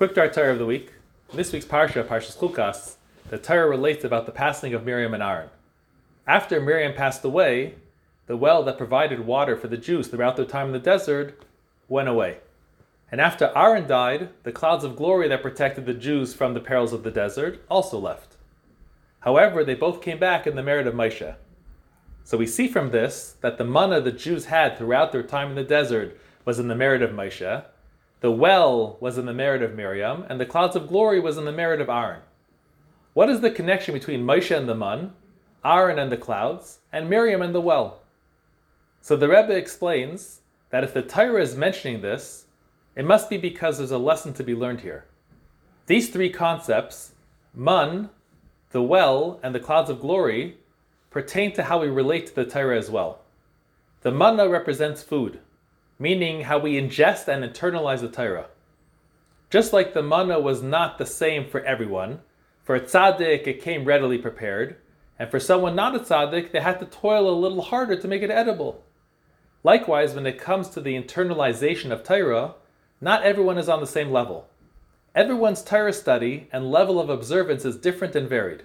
Quick Dvar Torah of the week. This week's Parsha, Parshas Chukas, the Torah relates about the passing of Miriam and Aaron. After Miriam passed away, the well that provided water for the Jews throughout their time in the desert went away. And after Aaron died, the clouds of glory that protected the Jews from the perils of the desert also left. However, they both came back in the merit of Moshe. So we see from this that the manna the Jews had throughout their time in the desert was in the merit of Moshe, the well was in the merit of Miriam, and the clouds of glory was in the merit of Aaron. What is the connection between Moshe and the man, Aaron and the clouds, and Miriam and the well? So the Rebbe explains that if the Torah is mentioning this, it must be because there's a lesson to be learned here. These three concepts, man, the well, and the clouds of glory, pertain to how we relate to the Torah as well. The manna represents food meaning how we ingest and internalize the Torah. Just like the manna was not the same for everyone, for a tzaddik it came readily prepared, and for someone not a tzaddik they had to toil a little harder to make it edible. Likewise, when it comes to the internalization of Torah, not everyone is on the same level. Everyone's Torah study and level of observance is different and varied.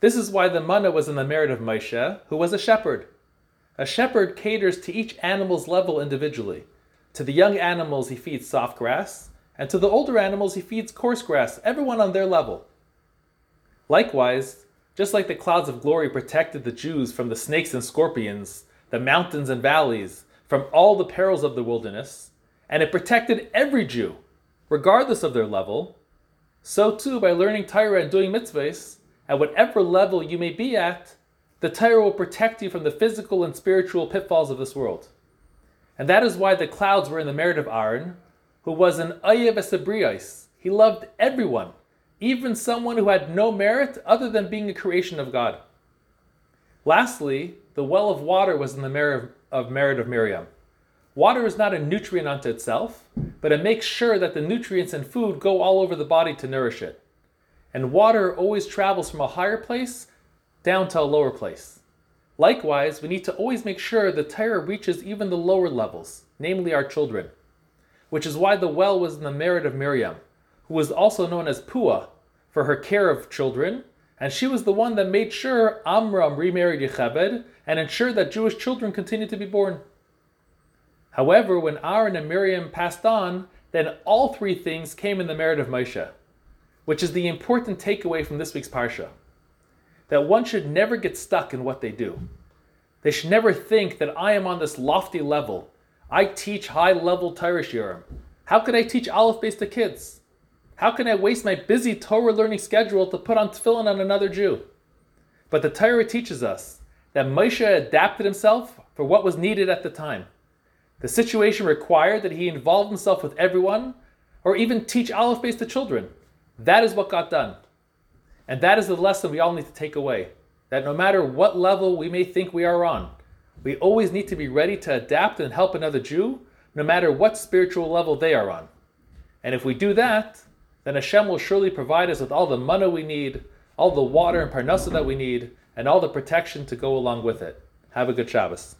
This is why the manna was in the merit of Moshe, who was a shepherd. A shepherd caters to each animal's level individually. To the young animals, he feeds soft grass, and to the older animals, he feeds coarse grass, everyone on their level. Likewise, just like the clouds of glory protected the Jews from the snakes and scorpions, the mountains and valleys, from all the perils of the wilderness, and it protected every Jew, regardless of their level, so too by learning Torah and doing mitzvahs, at whatever level you may be at, the Torah will protect you from the physical and spiritual pitfalls of this world. And that is why the clouds were in the merit of Aaron, who was an Ohev Es HaBriyos. He loved everyone, even someone who had no merit other than being a creation of God. Lastly, the well of water was in the merit of, merit of Miriam. Water is not a nutrient unto itself, but it makes sure that the nutrients in food go all over the body to nourish it. And water always travels from a higher place down to a lower place. Likewise, we need to always make sure the Torah reaches even the lower levels, namely our children, which is why the well was in the merit of Miriam, who was also known as Pua for her care of children, and she was the one that made sure Amram remarried Yocheved and ensured that Jewish children continued to be born. However, when Aaron and Miriam passed on, then all three things came in the merit of Moshe, which is the important takeaway from this week's Parsha that one should never get stuck in what they do. They should never think that I am on this lofty level. I teach high level Torah shiurim. How can I teach Aleph Beis to kids? How can I waste my busy Torah learning schedule to put on tefillin on another Jew? But the Torah teaches us that Moshe adapted himself for what was needed at the time. The situation required that he involve himself with everyone, or even teach Aleph Beis to children. That is what got done. And that is the lesson we all need to take away that no matter what level we may think we are on, we always need to be ready to adapt and help another Jew, no matter what spiritual level they are on. And if we do that, then Hashem will surely provide us with all the manna we need, all the water and parnasa that we need, and all the protection to go along with it. Have a good Shabbos.